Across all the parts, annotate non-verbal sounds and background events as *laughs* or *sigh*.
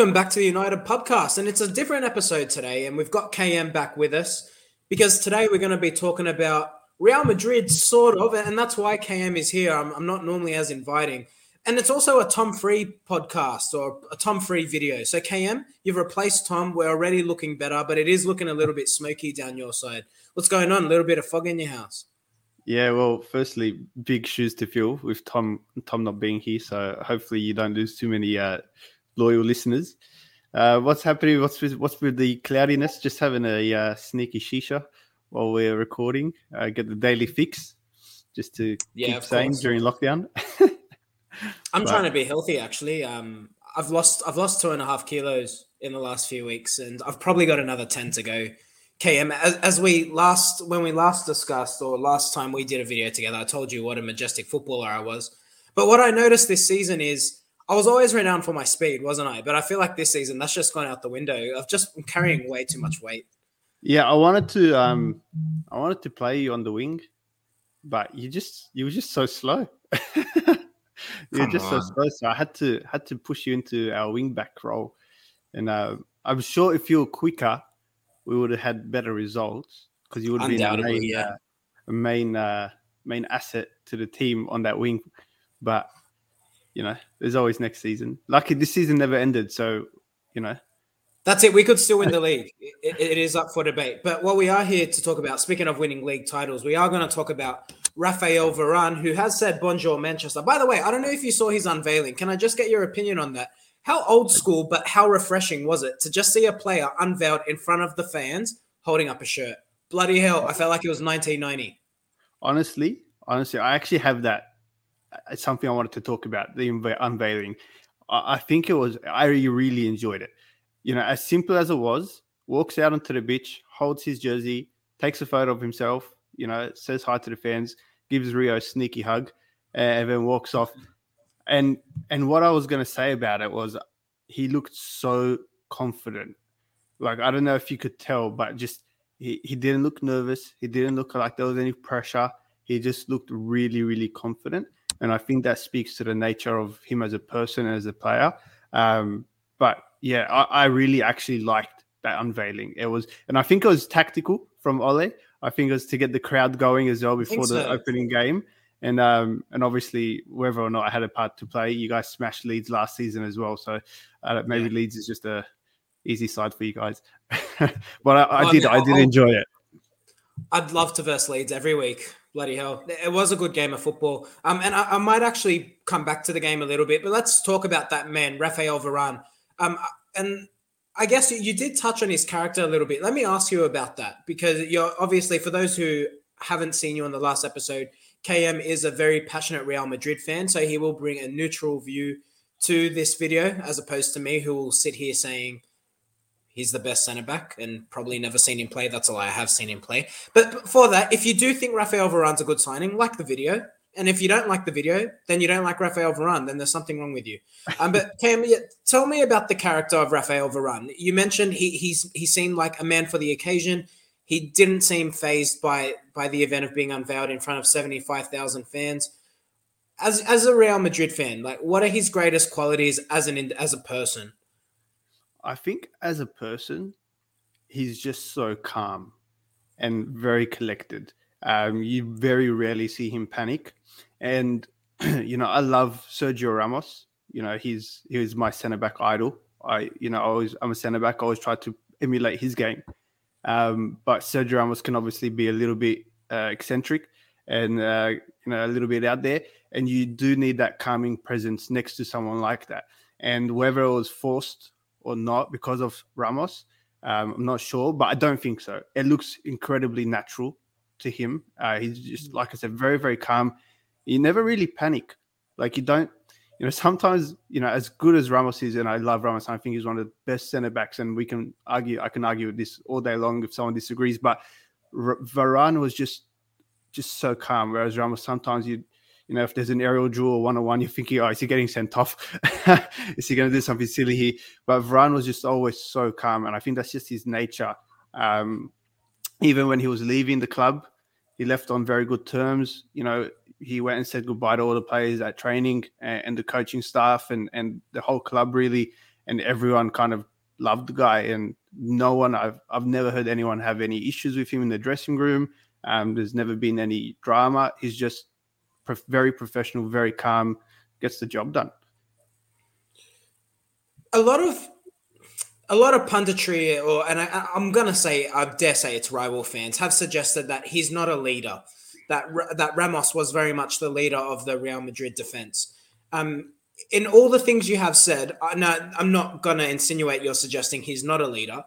Welcome back to the United Podcast, and it's a different episode today, and we've got KM back with us because today we're going to be talking about Real Madrid, sort of, and that's why KM is here. I'm, I'm not normally as inviting, and it's also a Tom Free podcast or a Tom Free video. So KM, you've replaced Tom. We're already looking better, but it is looking a little bit smoky down your side. What's going on? A little bit of fog in your house. Yeah, well, firstly, big shoes to fill with Tom Tom not being here. So hopefully you don't lose too many uh, loyal listeners. Uh, what's happening? What's with, what's with the cloudiness? Just having a uh, sneaky shisha while we're recording. Uh, get the daily fix, just to yeah, keep saying course. during lockdown. *laughs* I'm but, trying to be healthy. Actually, um, I've lost I've lost two and a half kilos in the last few weeks, and I've probably got another ten to go. KM, as, as we last when we last discussed or last time we did a video together, I told you what a majestic footballer I was. But what I noticed this season is I was always renowned for my speed, wasn't I? But I feel like this season that's just gone out the window. I've just been carrying way too much weight. Yeah, I wanted to um I wanted to play you on the wing, but you just you were just so slow. *laughs* You're just on. so slow. So I had to had to push you into our wing back role. And uh, I'm sure if you were quicker, we would have had better results because you would have been a main, yeah. uh, a main uh, main asset to the team on that wing. But you know, there's always next season. Lucky this season never ended, so you know. That's it. We could still win the league. It, it is up for debate. But what we are here to talk about, speaking of winning league titles, we are going to talk about Rafael Varane, who has said bonjour Manchester. By the way, I don't know if you saw his unveiling. Can I just get your opinion on that? How old school, but how refreshing was it to just see a player unveiled in front of the fans holding up a shirt? Bloody hell! I felt like it was 1990. Honestly, honestly, I actually have that Uh, something I wanted to talk about the unveiling. I think it was I really enjoyed it. You know, as simple as it was, walks out onto the beach, holds his jersey, takes a photo of himself. You know, says hi to the fans, gives Rio a sneaky hug, and then walks off. And and what I was going to say about it was he looked so confident. Like I don't know if you could tell, but just he, he didn't look nervous. He didn't look like there was any pressure. He just looked really, really confident. And I think that speaks to the nature of him as a person and as a player. Um, but yeah, I, I, really actually liked that unveiling. It was, and I think it was tactical from Ole. I think it was to get the crowd going as well before the so. opening game. And um, and obviously, whether or not I had a part to play, you guys smashed Leeds last season as well. So uh, maybe yeah. Leeds is just a easy side for you guys. *laughs* but I, I did, I did enjoy it. I'd love to verse Leeds every week. Bloody hell. It was a good game of football. Um, and I, I, might actually come back to the game a little bit, but let's talk about that man, Rafael Varane. Um, and I guess you did touch on his character a little bit. Let me ask you about that because you're obviously, for those who haven't seen you on the last episode, KM is a very passionate Real Madrid fan. So he will bring a neutral view to this video as opposed to me, who will sit here saying, he's the best centre back and probably never seen him play. That's all I have seen him play. But for that, if you do think Rafael Varane's a good signing, like the video. And if you don't like the video, then you don't like Rafael Varane. Then there's something wrong with you. Um, but *laughs* Cam, tell me about the character of Rafael Varane. You mentioned he he's he seemed like a man for the occasion. He didn't seem phased by by the event of being unveiled in front of seventy five thousand fans. As as a Real Madrid fan, like what are his greatest qualities as an as a person? I think as a person, he's just so calm and very collected. Um, you very rarely see him panic, and *clears throat* you know I love Sergio Ramos. You know he's he's my centre back idol. I you know I always I'm a centre back. I always try to emulate his game. Um, but Sergio Ramos can obviously be a little bit uh, eccentric and uh, you know a little bit out there, and you do need that calming presence next to someone like that. And whether it was forced or not because of Ramos. Um, I'm not sure, but I don't think so. It looks incredibly natural to him. Uh, he's just, like I said, very, very calm. You never really panic. Like you don't, you know, sometimes, you know, as good as Ramos is, and I love Ramos, I think he's one of the best centre backs, and we can argue, I can argue with this all day long if someone disagrees, but R- Varane was just, just so calm. Whereas Ramos, sometimes you you know, if there's an aerial duel one on one, you're thinking, oh, is he getting sent off? *laughs* is he going to do something silly here? But Varane was just always so calm, and I think that's just his nature. Um, even when he was leaving the club, he left on very good terms. You know, he went and said goodbye to all the players at training and, and the coaching staff and and the whole club really. and everyone kind of loved the guy. And no one I've I've never heard anyone have any issues with him in the dressing room. Um, there's never been any drama. He's just very professional, very calm, gets the job done. A lot of a lot of punditry, or and I, am gonna say, I dare say, it's rival fans have suggested that he's not a leader. That that Ramos was very much the leader of the Real Madrid defense. Um, in all the things you have said, I, no, I'm not gonna insinuate you're suggesting he's not a leader.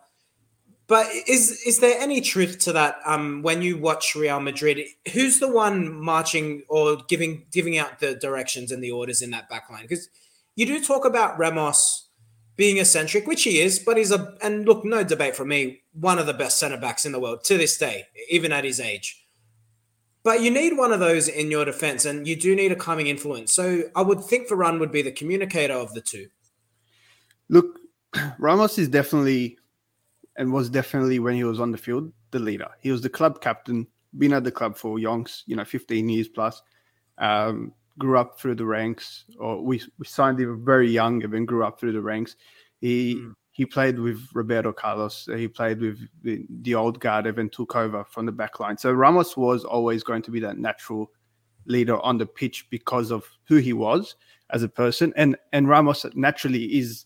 But is is there any truth to that? Um, when you watch Real Madrid, who's the one marching or giving giving out the directions and the orders in that back line? Because you do talk about Ramos being eccentric, which he is, but he's a and look, no debate from me, one of the best centre backs in the world to this day, even at his age. But you need one of those in your defense, and you do need a calming influence. So I would think Varane would be the communicator of the two. Look, *clears throat* Ramos is definitely and was definitely when he was on the field the leader. He was the club captain, been at the club for yonks, you know, 15 years plus. Um, grew up through the ranks, or we, we signed him very young and then grew up through the ranks. He mm. he played with Roberto Carlos. He played with the, the old guard and then took over from the back line. So Ramos was always going to be that natural leader on the pitch because of who he was as a person. And and Ramos naturally is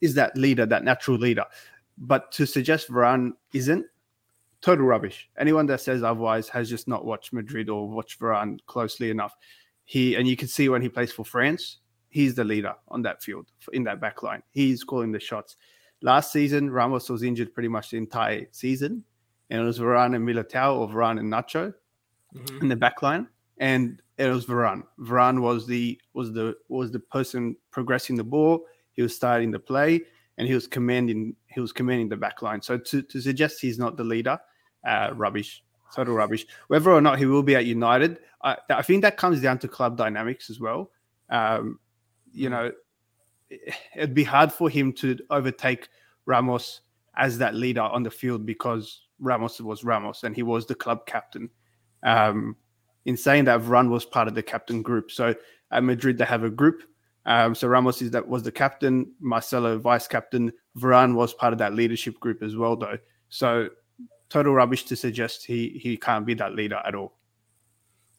is that leader, that natural leader. But to suggest Varane isn't total rubbish. Anyone that says otherwise has just not watched Madrid or watched Varane closely enough he and you can see when he plays for France, he's the leader on that field in that back line. He's calling the shots. Last season, Ramos was injured pretty much the entire season, and it was Varane and Militao or Varane and Nacho mm-hmm. in the back line, and it was Varane. Varane was the was the was the person progressing the ball. He was starting the play, and he was commanding he was commanding the back line. So to, to suggest he's not the leader, uh, rubbish total rubbish. Whether or not he will be at United, I, I think that comes down to club dynamics as well. Um, you know, it'd be hard for him to overtake Ramos as that leader on the field because Ramos was Ramos and he was the club captain. Um, in saying that, Varane was part of the captain group. So at Madrid, they have a group. Um, so Ramos is that was the captain, Marcelo vice captain. Varane was part of that leadership group as well, though. So total rubbish to suggest he he can't be that leader at all.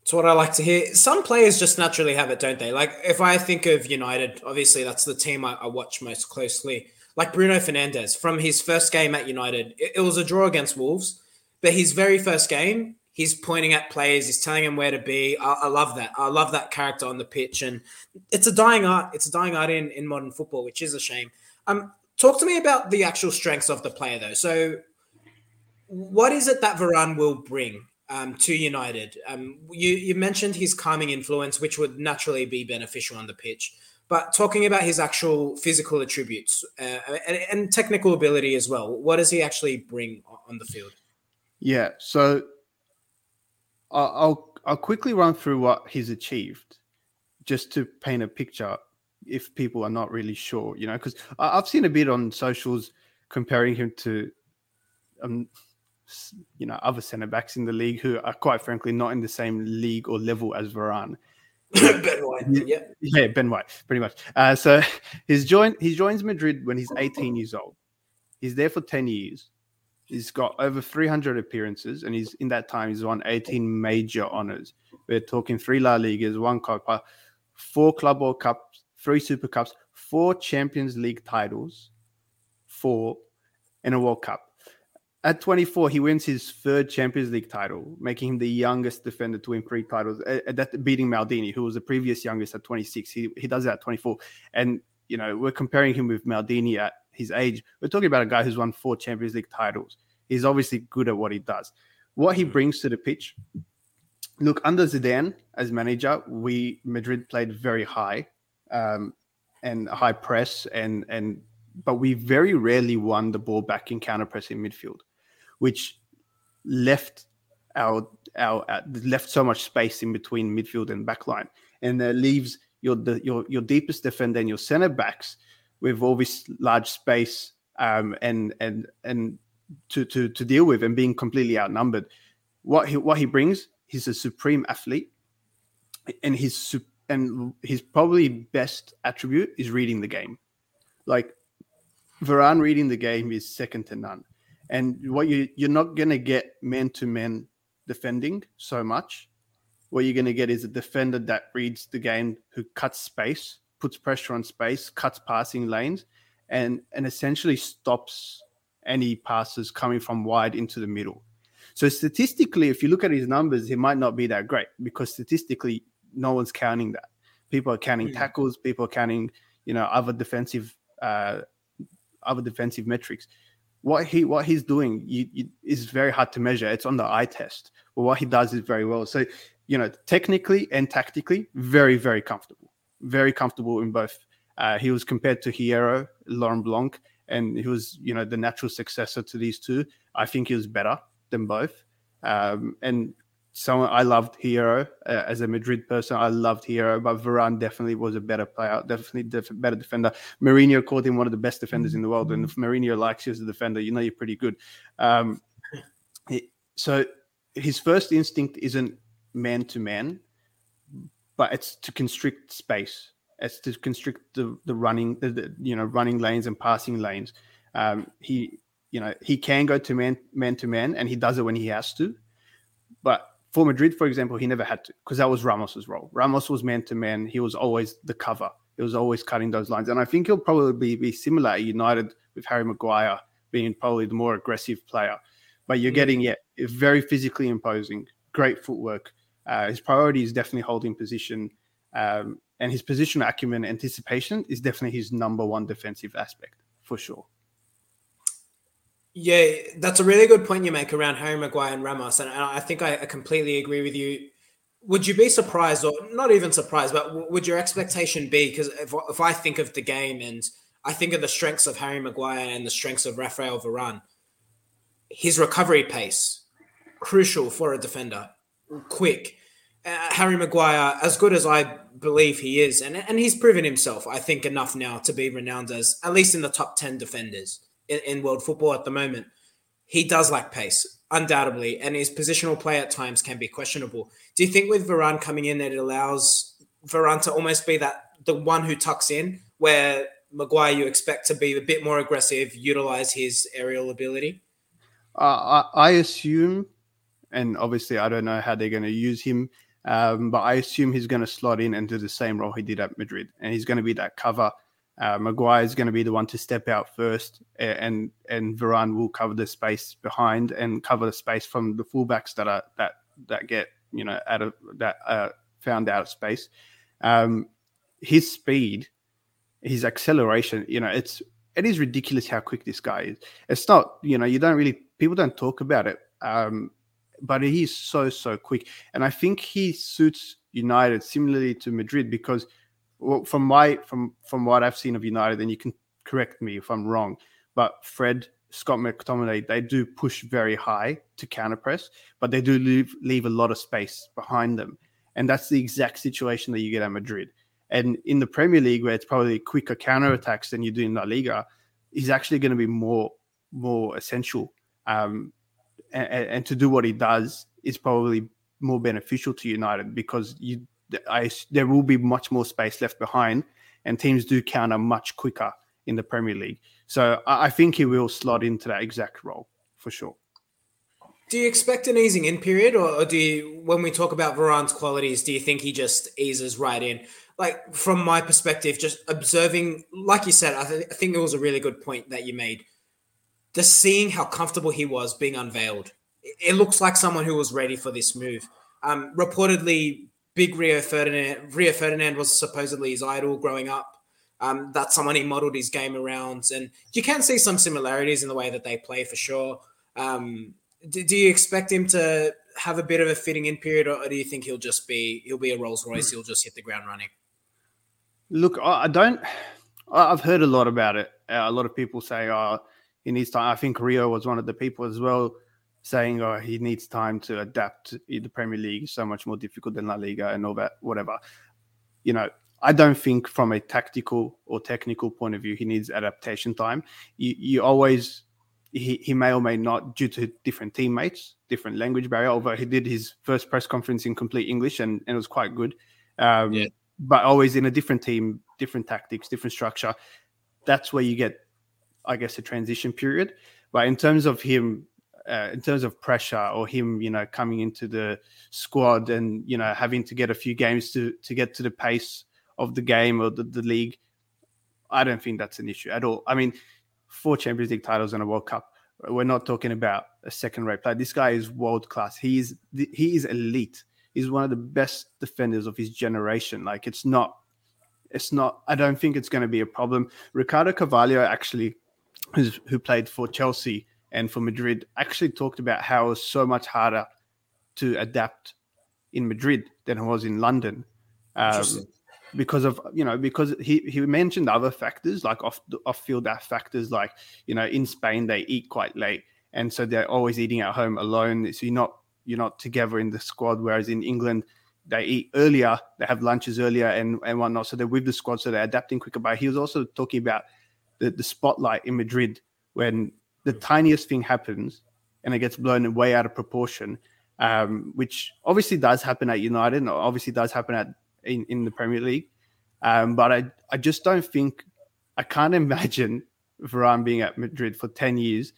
It's what I like to hear. Some players just naturally have it, don't they? Like if I think of United, obviously that's the team I, I watch most closely. Like Bruno Fernandes from his first game at United, it, it was a draw against Wolves, but his very first game, he's pointing at players, he's telling them where to be. I, I, love that. I love that character on the pitch, and it's a dying art. It's a dying art in in modern football, which is a shame. Um, talk to me about the actual strengths of the player, though. So what is it that Varane will bring um, to United? Um, you, you mentioned his calming influence, which would naturally be beneficial on the pitch. But talking about his actual physical attributes uh, and, and, technical ability as well, what does he actually bring on the field? Yeah, so I'll I'll quickly run through what he's achieved, just to paint a picture. If people are not really sure, you know, because I've seen a bit on socials comparing him to um, you know other centre backs in the league who are quite frankly not in the same league or level as Varane. *clears throat* ben White, yeah, yeah, Ben White, pretty much. Uh, so *laughs* he's joined. He joins Madrid when he's 18 years old. He's there for 10 years. He's got over 300 appearances, and he's in that time he's won 18 major honors. We're talking three La Ligas, one Copa, four Club World Cups, three Super Cups, four Champions League titles, four, and a World Cup. At 24, he wins his third Champions League title, making him the youngest defender to win three titles. Uh, that beating Maldini, who was the previous youngest at 26. He he does that at 24, and you know we're comparing him with Maldini at his age. We're talking about a guy who's won four Champions League titles. He's obviously good at what he does. What he brings to the pitch. Look, under Zidane as manager, we Madrid played very high, um, and high press, and and but we very rarely won the ball back in counter pressing midfield which left our our uh, left so much space in between midfield and backline, and uh, leaves your the, your your deepest defender and your center backs with all this large space um, and and and to to to deal with and being completely outnumbered. What he what he brings, he's a supreme athlete, and his and his probably best attribute is reading the game. Like Varane reading the game is second to none. And what you you're not gonna get man to man defending so much. What you're gonna get is a defender that reads the game who cuts space, puts pressure on space, cuts passing lanes, and and essentially stops any passes coming from wide into the middle. So statistically, if you look at his numbers, he might not be that great because statistically, no one's counting that. People are counting mm. tackles, people are counting, you know, other defensive uh, other defensive metrics. What he what he's doing you, you, is very hard to measure. It's on the eye test, but what he does is very well. So you know, technically and tactically, very very comfortable, very comfortable in both. Uh, he was compared to Hierro, Laurent Blanc, and he was you know the natural successor to these two. I think he was better than both. Um, and someone I loved Hierro uh, as a Madrid person. I loved Hierro, but Varane definitely was a better player, definitely def- better defender. Mourinho called him one of the best defenders in the world, and if Mourinho likes you as a defender, you know you're pretty good. Um, he, so his first instinct isn't man to man, but it's to constrict space. It's to constrict the the running, the, the you know running lanes and passing lanes. Um, he you know he can go to man man to man, and he does it when he has to. But for Madrid, for example, he never had to because that was Ramos's role. Ramos was man to man. He was always the cover. He was always cutting those lines. And I think he'll probably be similar at United with Harry Maguire being probably the more aggressive player. But you're mm. getting, yeah, very physically imposing, great footwork. Uh, his priority is definitely holding position. Um, and his position acumen anticipation is definitely his number one defensive aspect for sure. Yeah, that's a really good point you make around Harry Maguire and Ramos, and I think I completely agree with you. Would you be surprised, or not even surprised, but would your expectation be? Because if, if I think of the game and I think of the strengths of Harry Maguire and the strengths of Rafael Varane, his recovery pace crucial for a defender, quick. Uh, Harry Maguire, as good as I believe he is, and and he's proven himself, I think, enough now to be renowned as at least in the top ten defenders in, in world football at the moment. He does lack pace, undoubtedly, and his positional play at times can be questionable. Do you think with Varane coming in, it allows Varane to almost be that the one who tucks in, where Maguire you expect to be a bit more aggressive, utilize his aerial ability? Uh, I, I assume, and obviously I don't know how they're going to use him, um, but I assume he's going to slot in and do the same role he did at Madrid, and he's going to be that cover uh, Maguire is going to be the one to step out first, and and Varane will cover the space behind and cover the space from the fullbacks that are that that get you know out of that uh, found out of space. Um, his speed, his acceleration, you know, it's it is ridiculous how quick this guy is. It's not, you know, you don't really people don't talk about it, um, but he's so so quick, and I think he suits United similarly to Madrid because well, from my from from what I've seen of United, and you can correct me if I'm wrong, but Fred, Scott McTominay, they do push very high to counter press, but they do leave leave a lot of space behind them, and that's the exact situation that you get at Madrid. And in the Premier League, where it's probably quicker counter attacks than you do in La Liga, is actually going to be more more essential. Um, and, and to do what he does is probably more beneficial to United because you I, there will be much more space left behind, and teams do counter much quicker in the Premier League. So I think he will slot into that exact role for sure. Do you expect an easing in period, or, do you, when we talk about Varane's qualities, do you think he just eases right in? Like from my perspective, just observing, like you said, I, th- I think it was a really good point that you made. Just seeing how comfortable he was being unveiled, it, looks like someone who was ready for this move. Um, reportedly, big Rio Ferdinand. Rio Ferdinand was supposedly his idol growing up. Um, that's someone he modeled his game around, and you can see some similarities in the way that they play for sure. Um, do, do, you expect him to have a bit of a fitting in period, or, do you think he'll just be he'll be a Rolls Royce? He'll just hit the ground running. Look, I don't. I've heard a lot about it. A lot of people say, "Oh, he needs time." I think Rio was one of the people as well saying, "Oh, he needs time to adapt. The Premier League is so much more difficult than La Liga and all that, whatever." You know, I don't think from a tactical or technical point of view he needs adaptation time. You, you always he, he may or may not due to different teammates, different language barrier. Although he did his first press conference in complete English and, and it was quite good. Um, yeah. But always in a different team, different tactics, different structure that's where you get, I guess, a transition period. But in terms of him, uh, in terms of pressure or him, you know, coming into the squad and you know having to get a few games to to get to the pace of the game or the, the league, I don't think that's an issue at all. I mean, four Champions League titles and a World Cup. We're not talking about a second-rate player. This guy is world class. He is he is elite. He's one of the best defenders of his generation. Like it's not, it's not. I don't think it's going to be a problem. Ricardo Carvalho actually, who played for Chelsea and for Madrid, actually talked about how it was so much harder to adapt in Madrid than it was in London. Um, because of you know because he he mentioned other factors like off off field factors like you know in Spain they eat quite late and so they're always eating at home alone. So you're not you're not together in the squad whereas in England they eat earlier they have lunches earlier and and whatnot. So they're with the squad so they're adapting quicker. But he was also talking about the, the spotlight in Madrid when the tiniest thing happens and it gets blown way out of proportion um, which obviously does happen at United and obviously does happen at in, in the Premier League. Um, but I, I just don't think, I can't *laughs* imagine Varane being at Madrid for 10 years,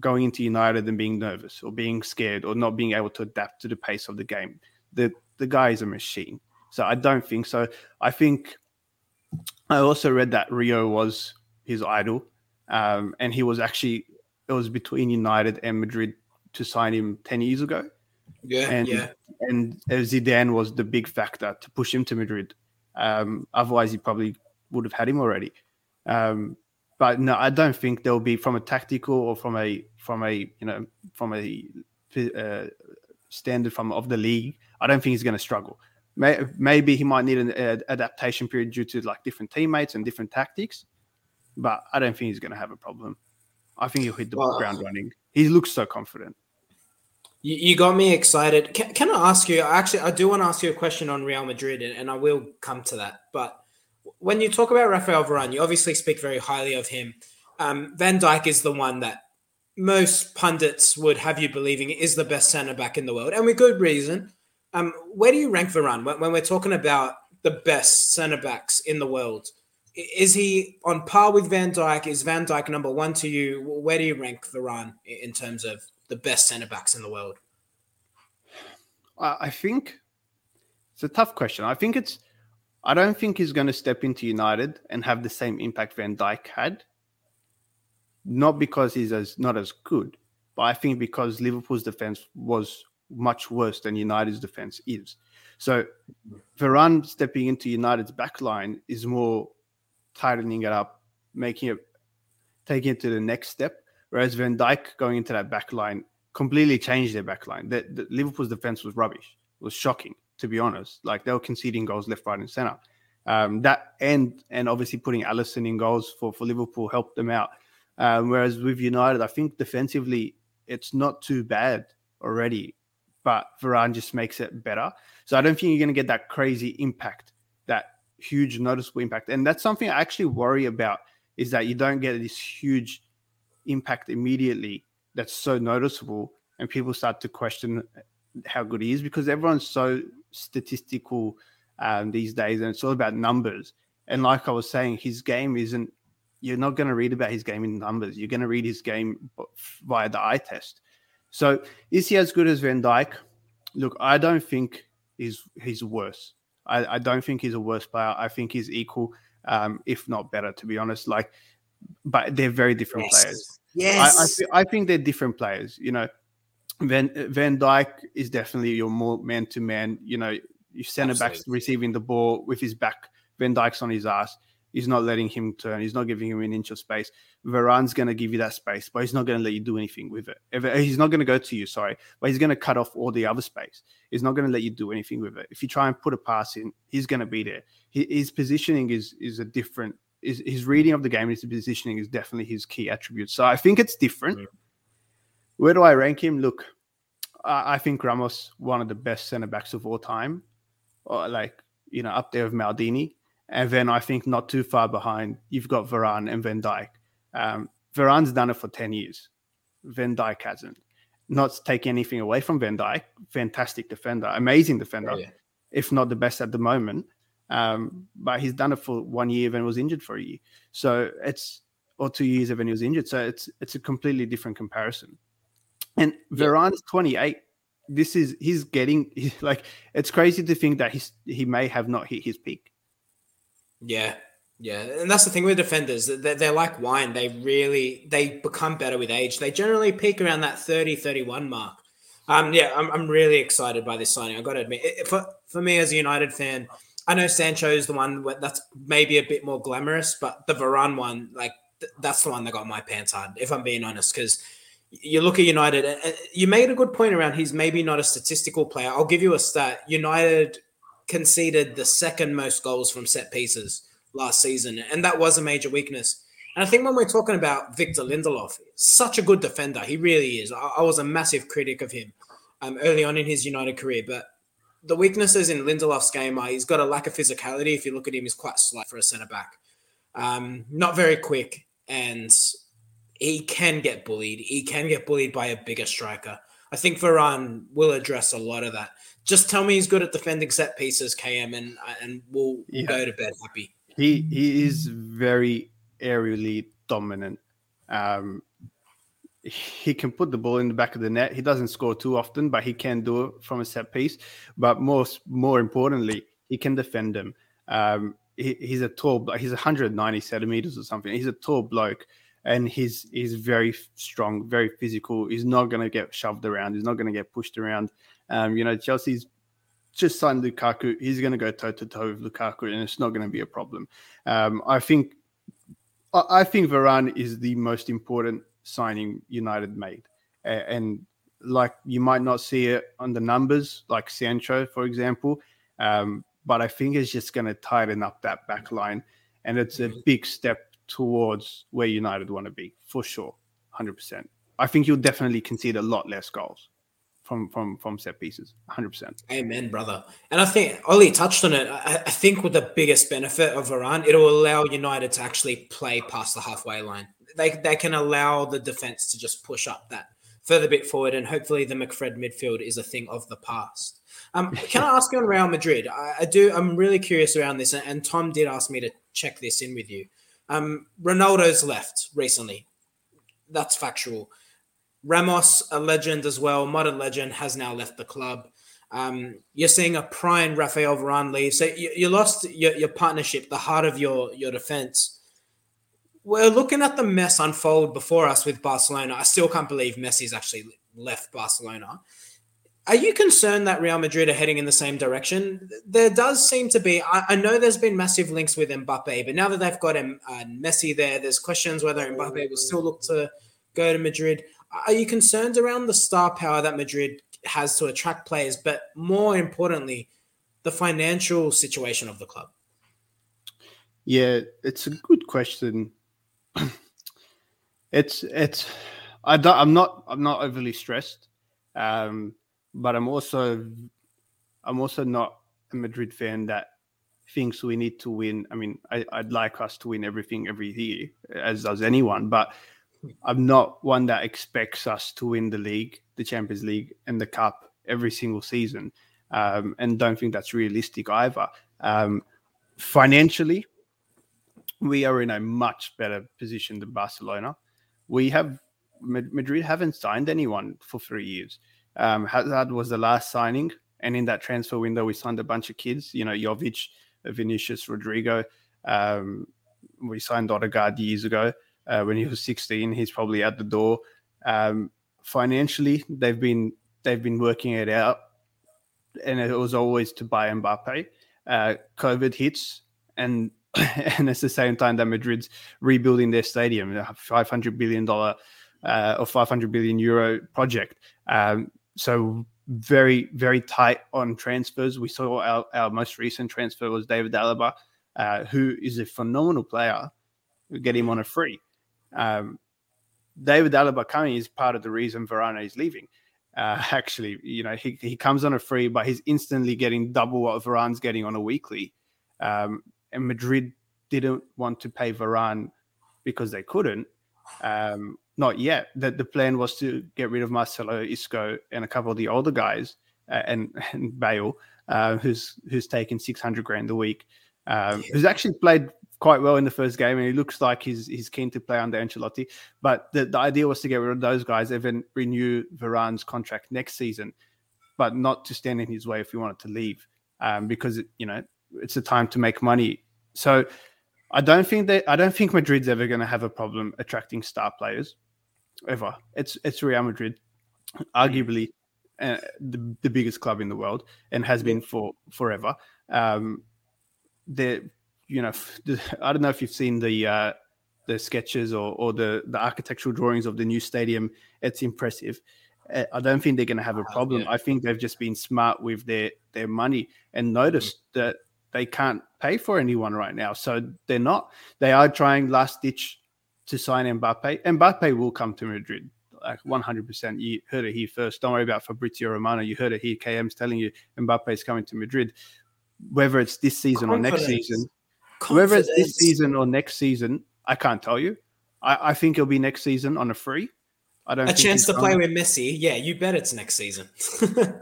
going into United and being nervous or being scared or not being able to adapt to the pace of the game. The, the guy is a machine. So I don't think so. I think I also read that Rio was his idol. Um, and he was actually, it was between United and Madrid to sign him 10 years ago. Yeah, and, yeah. And Zidane was the big factor to push him to Madrid. Um, otherwise, he probably would have had him already. Um, but no, I don't think there'll be from a tactical or from a from a you know from a uh, standard from of the league. I don't think he's going to struggle. May, maybe he might need an uh, adaptation period due to like different teammates and different tactics, but I don't think he's going to have a problem. I think he'll hit the well, ground running. He looks so confident. You, you got me excited. Can, can I ask you? Actually, I do want to ask you a question on Real Madrid, and, and I will come to that. But when you talk about Rafael Varane, you obviously speak very highly of him. Um, Van Dijk is the one that most pundits would have you believing is the best centre back in the world, and with good reason. Um, where do you rank Varane when, when we're talking about the best centre backs in the world? Is he on par with Van Dijk? Is Van Dijk number one to you? Where do you rank Varane in terms of the best centre backs in the world? I think it's a tough question. I think it's. I don't think he's going to step into United and have the same impact Van Dijk had. Not because he's as not as good, but I think because Liverpool's defense was much worse than United's defense is. So Varane stepping into United's backline is more tightening it up, making it taking it to the next step. Whereas Van Dijk going into that back line completely changed their back line. The, the, Liverpool's defense was rubbish. It was shocking, to be honest. Like they were conceding goals left, right, and center. Um, that and and obviously putting Alisson in goals for, for Liverpool helped them out. Um, whereas with United, I think defensively it's not too bad already, but Varane just makes it better. So I don't think you're going to get that crazy impact, that huge noticeable impact. And that's something I actually worry about is that you don't get this huge impact immediately that's so noticeable and people start to question how good he is because everyone's so statistical um, these days and it's all about numbers and like i was saying his game isn't you're not going to read about his game in numbers you're going to read his game via the eye test so is he as good as van Dijk? look i don't think he's he's worse I, I don't think he's a worse player i think he's equal um, if not better to be honest like but they're very different yes. players. Yes, I, I, I, think they're different players. You know, Van Van Dijk is definitely your more man to man. You know, your centre back's receiving the ball with his back. Van Dijk's on his ass. He's not letting him turn. He's not giving him an inch of space. Varane's going to give you that space, but he's not going to let you do anything with it. If, he's not going to go to you, sorry, but he's going to cut off all the other space. He's not going to let you do anything with it. If you try and put a pass in, he's going to be there. His positioning is is a different his, his reading of the game and his positioning is definitely his key attribute. So I think it's different. Yeah. Where do I rank him? Look, I, I think Ramos one of the best centre backs of all time, or like you know up there with Maldini, and then I think not too far behind you've got Varane and Van Dijk. Um, Varane's done it for ten years. Van Dijk hasn't. Not taking anything away from Van Dijk, fantastic defender, amazing defender, oh, yeah. if not the best at the moment. Um, but he's done it for one year when he was injured for a year. So it's or two years when he was injured. So it's it's a completely different comparison. And Varane's 28. This is he's getting *laughs* like it's crazy to think that he's he may have not hit his peak. Yeah, yeah, and that's the thing with defenders. They're, they're like wine. They really they become better with age. They generally peak around that 30, 31 mark. Um, yeah, I'm, I'm really excited by this signing. I've got to admit, it, for for me as a United fan, I know Sancho is the one that's maybe a bit more glamorous, but the Varane one, like th- that's the one that got my pants hard. If I'm being honest, because you look at United, you made a good point around he's maybe not a statistical player. I'll give you a stat. United conceded the second most goals from set pieces last season, and that was a major weakness. And I think when we're talking about Victor Lindelof, such a good defender, he really is. I, I was a massive critic of him um, early on in his United career, but the weaknesses in Lindelof's game are he's got a lack of physicality. If you look at him, he's quite slight for a centre back, um, not very quick, and he can get bullied. He can get bullied by a bigger striker. I think Varane will address a lot of that. Just tell me he's good at defending set pieces, KM, and and we'll, yeah. go to bed happy. He he is very aerially dominant. Um, he can put the ball in the back of the net. He doesn't score too often, but he can do it from a set piece. But most more importantly, he can defend them. Um, he, he's a tall, he's 190 centimeters or something. He's a tall bloke, and he's he's very strong, very physical. He's not going to get shoved around. He's not going to get pushed around. Um, you know, Chelsea's just signed Lukaku. He's going to go toe to toe with Lukaku, and it's not going to be a problem. Um, I think I think Varane is the most important signing United made, and like you might not see it on the numbers, like Sancho, for example, um, but I think it's just going to tighten up that back line, and it's a big step towards where United want to be for sure, hundred percent. I think you'll definitely concede a lot less goals from from from set pieces 100% amen brother. And i think Ole touched on it I, I, think with the biggest benefit of Varane, it'll allow united to actually play past the halfway line. They, they can allow the defense to just push up that further bit forward and hopefully the mcfred midfield is a thing of the past. Um, *laughs* can i ask you on real madrid? I, I, do i'm really curious around this and, and tom did ask me to check this in with you um, ronaldo's left recently that's factual Ramos, a legend as well, modern legend, has now left the club. Um, you're seeing a prime Rafael Varane leave, so you, you lost your, your, partnership, the heart of your your defense. We're looking at the mess unfold before us with Barcelona. I still can't believe Messi's actually left Barcelona. Are you concerned that Real Madrid are heading in the same direction? There does seem to be. I, I know there's been massive links with Mbappe, but now that they've got him, uh, Messi there, there's questions whether Mbappe will still look to go to Madrid. Are you concerned around the star power that Madrid has to attract players, but more importantly, the financial situation of the club? Yeah, it's a good question. *clears throat* it's it's I don't, I'm not I'm not overly stressed, um, but I'm also I'm also not a Madrid fan that thinks we need to win. I mean, I, would like us to win everything every year, as does anyone, but I'm not one that expects us to win the league, the Champions League, and the Cup every single season, um, and don't think that's realistic either. Um, financially, we are in a much better position than Barcelona. We have Madrid haven't signed anyone for three years. Um, Hazard was the last signing, and in that transfer window, we signed a bunch of kids. You know, Jovic, Vinicius, Rodrygo. Um, we signed Odegaard years ago uh, when he was 16. He's probably at the door. Um, financially, they've been they've been working it out, and it was always to buy Mbappe. Uh, COVID hits, and *coughs* and it's the same time that Madrid's rebuilding their stadium, a 500 billion dollar uh, or 500 billion euro project. Um, so very very tight on transfers. We saw our, our most recent transfer was David Alaba, uh, who is a phenomenal player. We get him on a free. Um, David Alaba coming is part of the reason Varane is leaving. Uh, *laughs* actually, you know, he, he comes on a free, but he's instantly getting double what Varane's getting on a weekly. Um, and Madrid didn't want to pay Varane because they couldn't. Um, not yet. That the plan was to get rid of Marcelo, Isco, and a couple of the older guys uh, and, *laughs* and Bale, uh, who's who's taken six hundred grand a week, um, yeah. who's actually played quite well in the first game, and he looks like he's he's keen to play under Ancelotti. But the, the idea was to get rid of those guys, even renew Varane's contract next season, but not to stand in his way if he wanted to leave, um, because you know it's a time to make money. So I don't think that I don't think Madrid's ever going to have a problem attracting star players, ever. It's it's Real Madrid, arguably uh, the, the biggest club in the world and has been for forever. Um, they're you know, I don't know if you've seen the uh, the sketches or, or the the architectural drawings of the new stadium. It's impressive. Uh, I don't think they're going to have a ah, problem. Yeah. I think they've just been smart with their their money and noticed mm. that they can't pay for anyone right now. So they're not. They are trying last ditch to sign Mbappe. Mbappe will come to Madrid. Like 100%. You heard it here first. Don't worry about Fabrizio Romano. You heard it here. KM's telling you Mbappe is coming to Madrid. Whether it's this season Confidence. or next season, Whether it's this season or next season, I can't tell you. I, I think it'll be next season on a free. I don't know. a chance to play with Messi. Yeah, you bet it's next season. *laughs*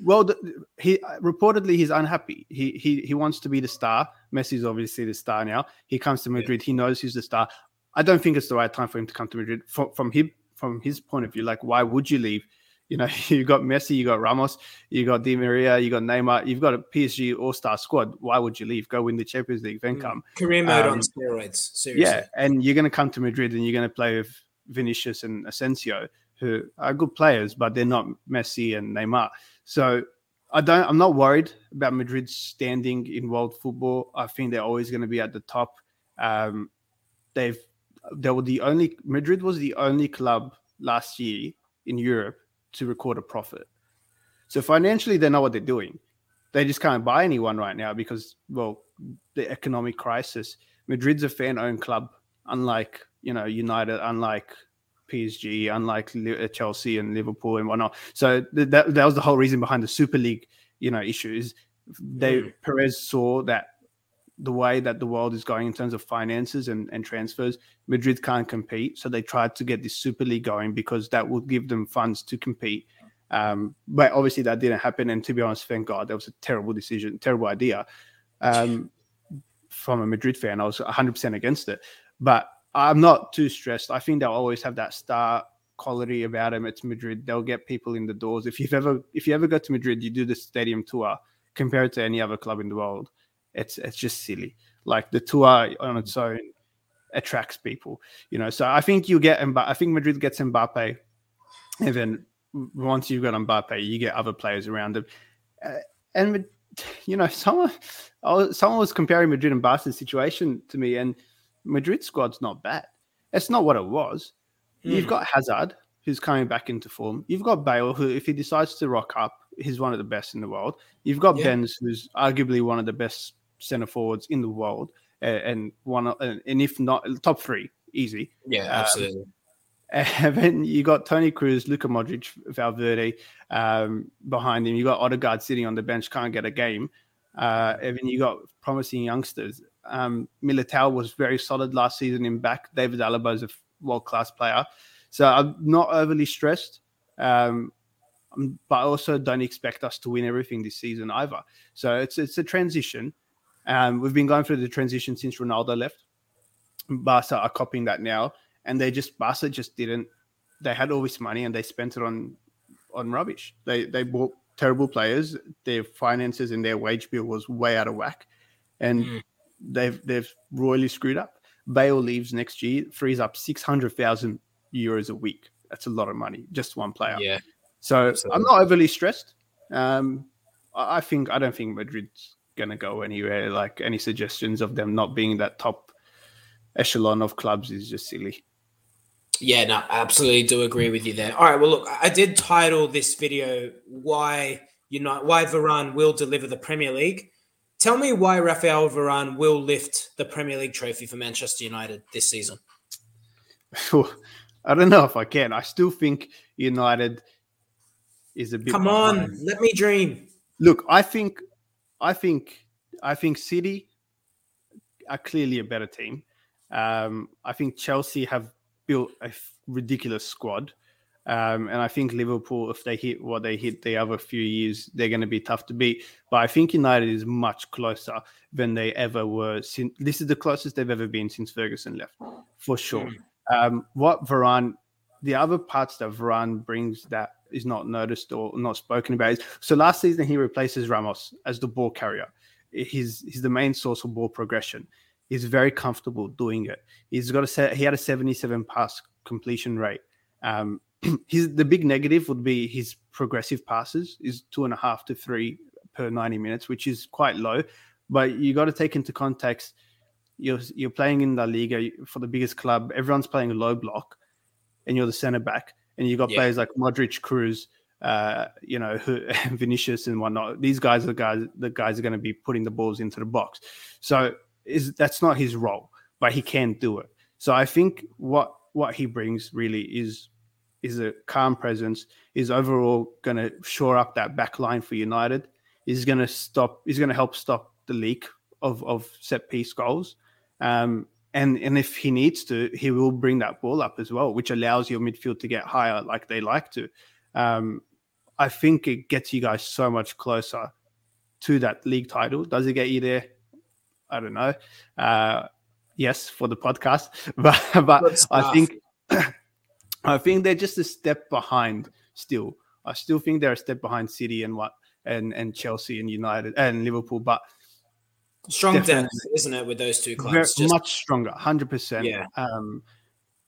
well, the, he reportedly he's unhappy. He he he wants to be the star. Messi's obviously the star now. He comes to Madrid. Yeah. He knows he's the star. I don't think it's the right time for him to come to Madrid. From, from him from his point of view, like why would you leave? You know, *laughs* you got Messi, you got Ramos, you got Di Maria, you got Neymar, you've got a PSG All Star squad. Why would you leave? Go win the Champions League, then mm. come. Career mode um, on steroids. Seriously. Yeah, and you're going to come to Madrid and you're going to play with Vinicius and Asensio, who are good players, but they're not Messi and Neymar. So I don't. I'm not worried about Madrid's standing in world football. I think they're always going to be at the top. Um, they've they were the only Madrid was the only club last year in Europe to record a profit. So financially, they know what they're doing. They just can't buy anyone right now because, well, the economic crisis. Madrid's a fan-owned club, unlike you know United, unlike PSG, unlike uh, Chelsea and Liverpool and whatnot. So that that was the whole reason behind the Super League, you know, issues. They mm. Perez saw that the way that the world is going in terms of finances and, and transfers, Madrid can't compete. So they tried to get this Super League going because that would give them funds to compete. Um, but obviously that didn't happen. And to be honest, thank God, that was a terrible decision, terrible idea. Um, from a Madrid fan, I was 100% against it. But I'm not too stressed. I think they'll always have that star quality about them. It's Madrid. They'll get people in the doors. If you've ever if you ever go to Madrid, you do the stadium tour compared to any other club in the world it's it's just silly. Like the tour on its own attracts people, you know. So I think you get Mbappe. I think Madrid gets Mbappe, and then once you've got Mbappe, you get other players around them. Uh, and you know, *laughs* someone someone was comparing Madrid and Barca's situation to me, and Madrid squad's not bad. It's not what it was. Mm. You've got Hazard, who's coming back into form. You've got Bale, who, if he decides to rock up, he's one of the best in the world. You've got yeah. Benz, who's arguably one of the best center forwards in the world, and one and if not top three, easy. Yeah, um, absolutely. *laughs* And then you got Toni Kroos, Luka Modric, Valverde um, behind him. You got Odegaard sitting on the bench, can't get a game. Uh, and then you got promising youngsters. Um, Militao was very solid last season in back. David Alaba is a world class player. So I'm not overly stressed. Um, but I also don't expect us to win everything this season either. So it's it's a transition. Um, we've been going through the transition since Ronaldo left. Barca are copying that now, and they just Barca just didn't. They had all this money and they spent it on on rubbish. They they bought terrible players. Their finances and their wage bill was way out of whack, and mm. They've they've royally screwed up. Bale leaves next year, frees up six hundred thousand euros a week. That's a lot of money, just one player. Yeah. So Absolutely. I'm not overly stressed. Um, I think I don't think Madrid's going to go anywhere. Like any suggestions of them not being that top echelon of clubs is just silly. Yeah, no, absolutely do agree with you there. All right, well, look, I did title this video "Why United, Why Varane Will Deliver the Premier League." Tell me why Raphael Varane will lift the Premier League trophy for Manchester United this season. I don't know if I can. I still think United is a bit. Come behind. on, let me dream. Look, I think I think I think City are clearly a better team. Um, I think Chelsea have built a ridiculous squad. Um, and I think Liverpool, if they hit what they hit the other few years, they're going to be tough to beat. But I think United is much closer than they ever were. Since, this is the closest they've ever been since Ferguson left, for sure. Um, what Varane, the other parts that Varane brings that is not noticed or not spoken about is so last season he replaces Ramos as the ball carrier. He's he's the main source of ball progression. He's very comfortable doing it. He's got a set. He had a seventy-seven pass completion rate. Um, *clears throat* his the big negative would be his progressive passes is two and a half to three per 90 minutes, which is quite low. But you got to take into context you're you're playing in La Liga for the biggest club. Everyone's playing a low block, and you're the center back, and you got yeah. players like Modric, Kroos, uh, you know, *laughs* Vinicius and whatnot. These guys are the guys the guys are going to be putting the balls into the box. So is that's not his role, but he can do it. So I think what what he brings really is is a calm presence. Is overall going to shore up that back line for United. Is going to stop. Is going to help stop the leak of of set piece goals. Um, and and if he needs to, he will bring that ball up as well, which allows your midfield to get higher like they like to. Um, I think it gets you guys so much closer to that league title. Does it get you there? I don't know. Uh, yes, for the podcast, *laughs* but but I think I think they're just a step behind still. I still think they're a step behind City and what and and Chelsea and United and Liverpool, but strong depth, isn't it, with those two clubs? Very, just... Much stronger, hundred percent. Yeah. Um,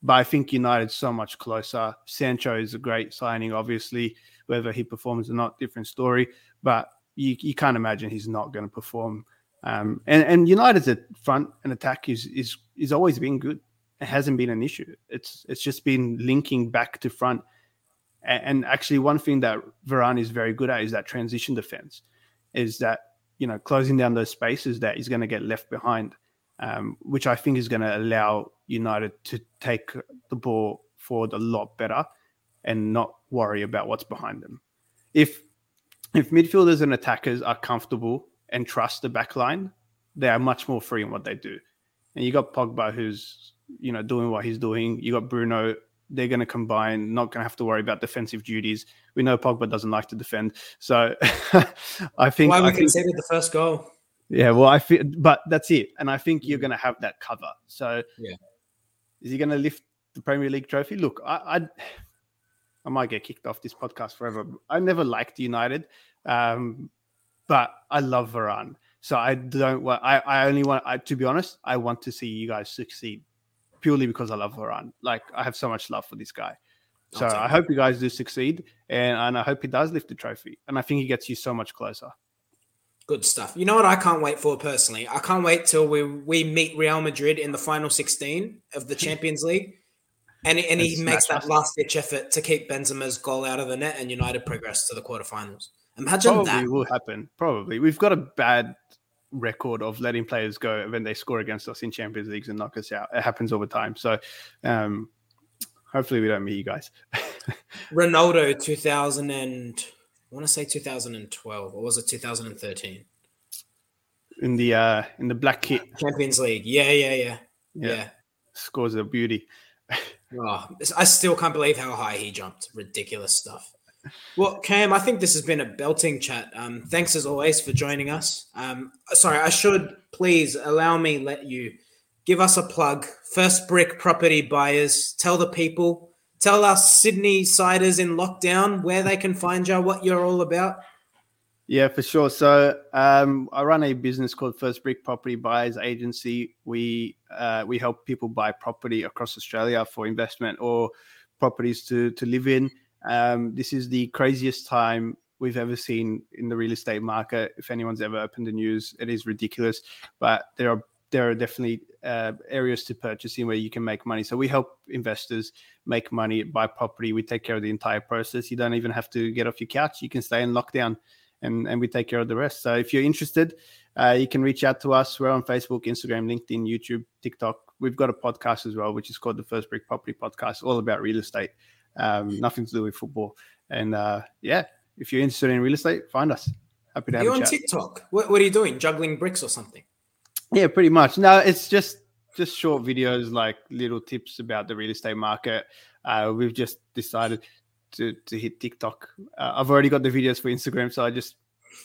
but I think United's so much closer. Sancho is a great signing, obviously. Whether he performs or not, different story. But you, you can't imagine he's not going to perform. Um, and, and United's at front and attack is is is always been good. It hasn't been an issue. It's it's just been linking back to front. And, and actually, one thing that Varane is very good at is that transition defense. Is that you know closing down those spaces that he's going to get left behind, um, which I think is going to allow United to take the ball forward a lot better and not worry about what's behind them. If if midfielders and attackers are comfortable and trust the back line, they are much more free in what they do. And you got Pogba who's you know doing what he's doing. You got Bruno. They're going to combine, not going to have to worry about defensive duties. We know Pogba doesn't like to defend, so *laughs* I think why we I conceded the first goal. Yeah, well, I feel, but that's it, and I think you're going to have that cover. So, yeah, is he going to lift the Premier League trophy? Look, I, I I might get kicked off this podcast forever. I never liked United, um, but I love Varane. So I don't want. I, I only want. I, to be honest, I want to see you guys succeed purely because I love Varane. Like I have so much love for this guy. So I hope you guys do succeed, and, and I hope he does lift the trophy. And I think he gets you so much closer. Good stuff. You know what I can't wait for personally? I can't wait till we we meet Real Madrid in the final 16 of the *laughs* Champions League and, and he makes that last ditch effort to keep Benzema's goal out of the net and United progress to the quarterfinals. Imagine Probably that. will happen. Probably. We've got a bad record of letting players go when they score against us in Champions Leagues and knock us out. It happens over time. So um, hopefully we don't meet you guys. *laughs* Ronaldo 2000 and I want to say 2012 or was it 2013? In the uh in the black kit. Champions League. Yeah, yeah, yeah. Yeah. yeah. Scores a beauty. Oh, I still can't believe how high he jumped. Ridiculous stuff. Well, Cam, I think this has been a belting chat. Um, thanks as always for joining us. Um, sorry, I should please allow me let you give us a plug. First brick property buyers, tell the people, tell us Sydney siders in lockdown where they can find you, what you're all about. Yeah, for sure. So um, I run a business called First Brick Property Buyers Agency. We uh, we help people buy property across Australia for investment or properties to to live in. Um, this is the craziest time we've ever seen in the real estate market. If anyone's ever opened the news, it is ridiculous. But there are there are definitely uh, areas to purchase in where you can make money. So we help investors make money, buy property. We take care of the entire process. You don't even have to get off your couch. You can stay in lockdown and, and we take care of the rest. So if you're interested, uh, you can reach out to us. We're on Facebook, Instagram, LinkedIn, YouTube, TikTok. We've got a podcast as well, which is called the First Brick Property Podcast, all about real estate, um, nothing to do with football. And uh, yeah, if you're interested in real estate, find us. Happy to have you on chat. TikTok? What, what are you doing? Juggling bricks or something? Yeah, pretty much. No, it's just just short videos, like little tips about the real estate market. Uh, we've just decided to to hit TikTok. Uh, I've already got the videos for Instagram, so I just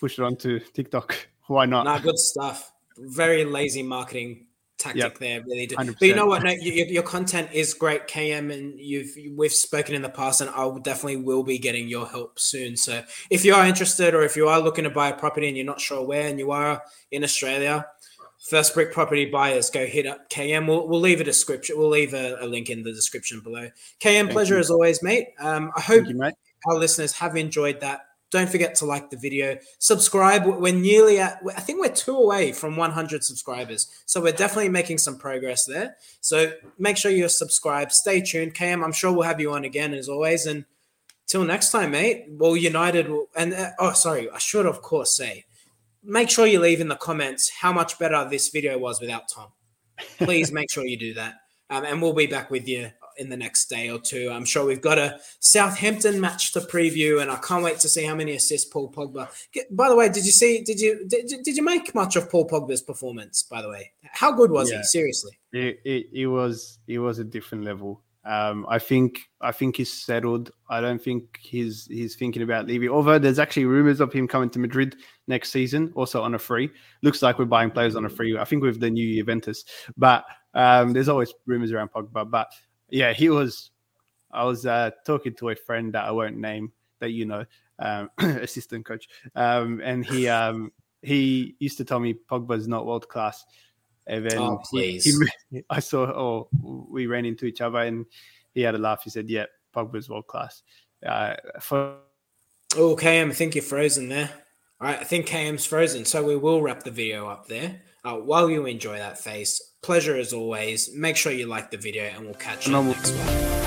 push it onto TikTok. *laughs* Why not? Nah, good stuff. Very lazy marketing tactic yep. there, really. 100%. But you know what? No, your, your content is great, KM, and you've we've spoken in the past, and I definitely will be getting your help soon. So if you are interested, or if you are looking to buy a property and you're not sure where, and you are in Australia, First Brick Property Buyers, go hit up KM. We'll, we'll leave a description. We'll leave a, a link in the description below. KM, Thank pleasure you. as always, mate. Um, I hope you, mate. our listeners have enjoyed that. Don't forget to like the video, subscribe. We're nearly at, I think we're two away from 100 subscribers. So we're definitely making some progress there. So make sure you're subscribed. Stay tuned. KM, I'm sure we'll have you on again as always. And till next time, mate. Well, United will, and uh, oh, sorry, I should of course say, make sure you leave in the comments how much better this video was without Tom. Please make sure you do that. Um, and we'll be back with you in the next day or two. I'm sure we've got a Southampton match to preview, and I can't wait to see how many assists Paul Pogba. By the way, did you see? Did you did, did you make much of Paul Pogba's performance? By the way, how good was yeah. he? Seriously, it, it, it was it was a different level. Um, I think I think he's settled. I don't think he's he's thinking about leaving. Although there's actually rumors of him coming to Madrid next season, also on a free. Looks like we're buying players on a free. I think with the new Juventus, but um, there's always rumors around Pogba. But yeah, he was. I was uh, talking to a friend that I won't name that you know, um, *clears throat* assistant coach, um, and he um, he used to tell me Pogba's not world class. And then oh, he, *laughs* he, I saw, oh, we ran into each other, and he had a laugh. He said, "Yeah, Pogba's world class." Uh, for oh, KM, I think you're frozen there. All right, I think KM's frozen, so we will wrap the video up there. Uh, while you enjoy that face, pleasure as always. Make sure you like the video, and we'll catch you next one.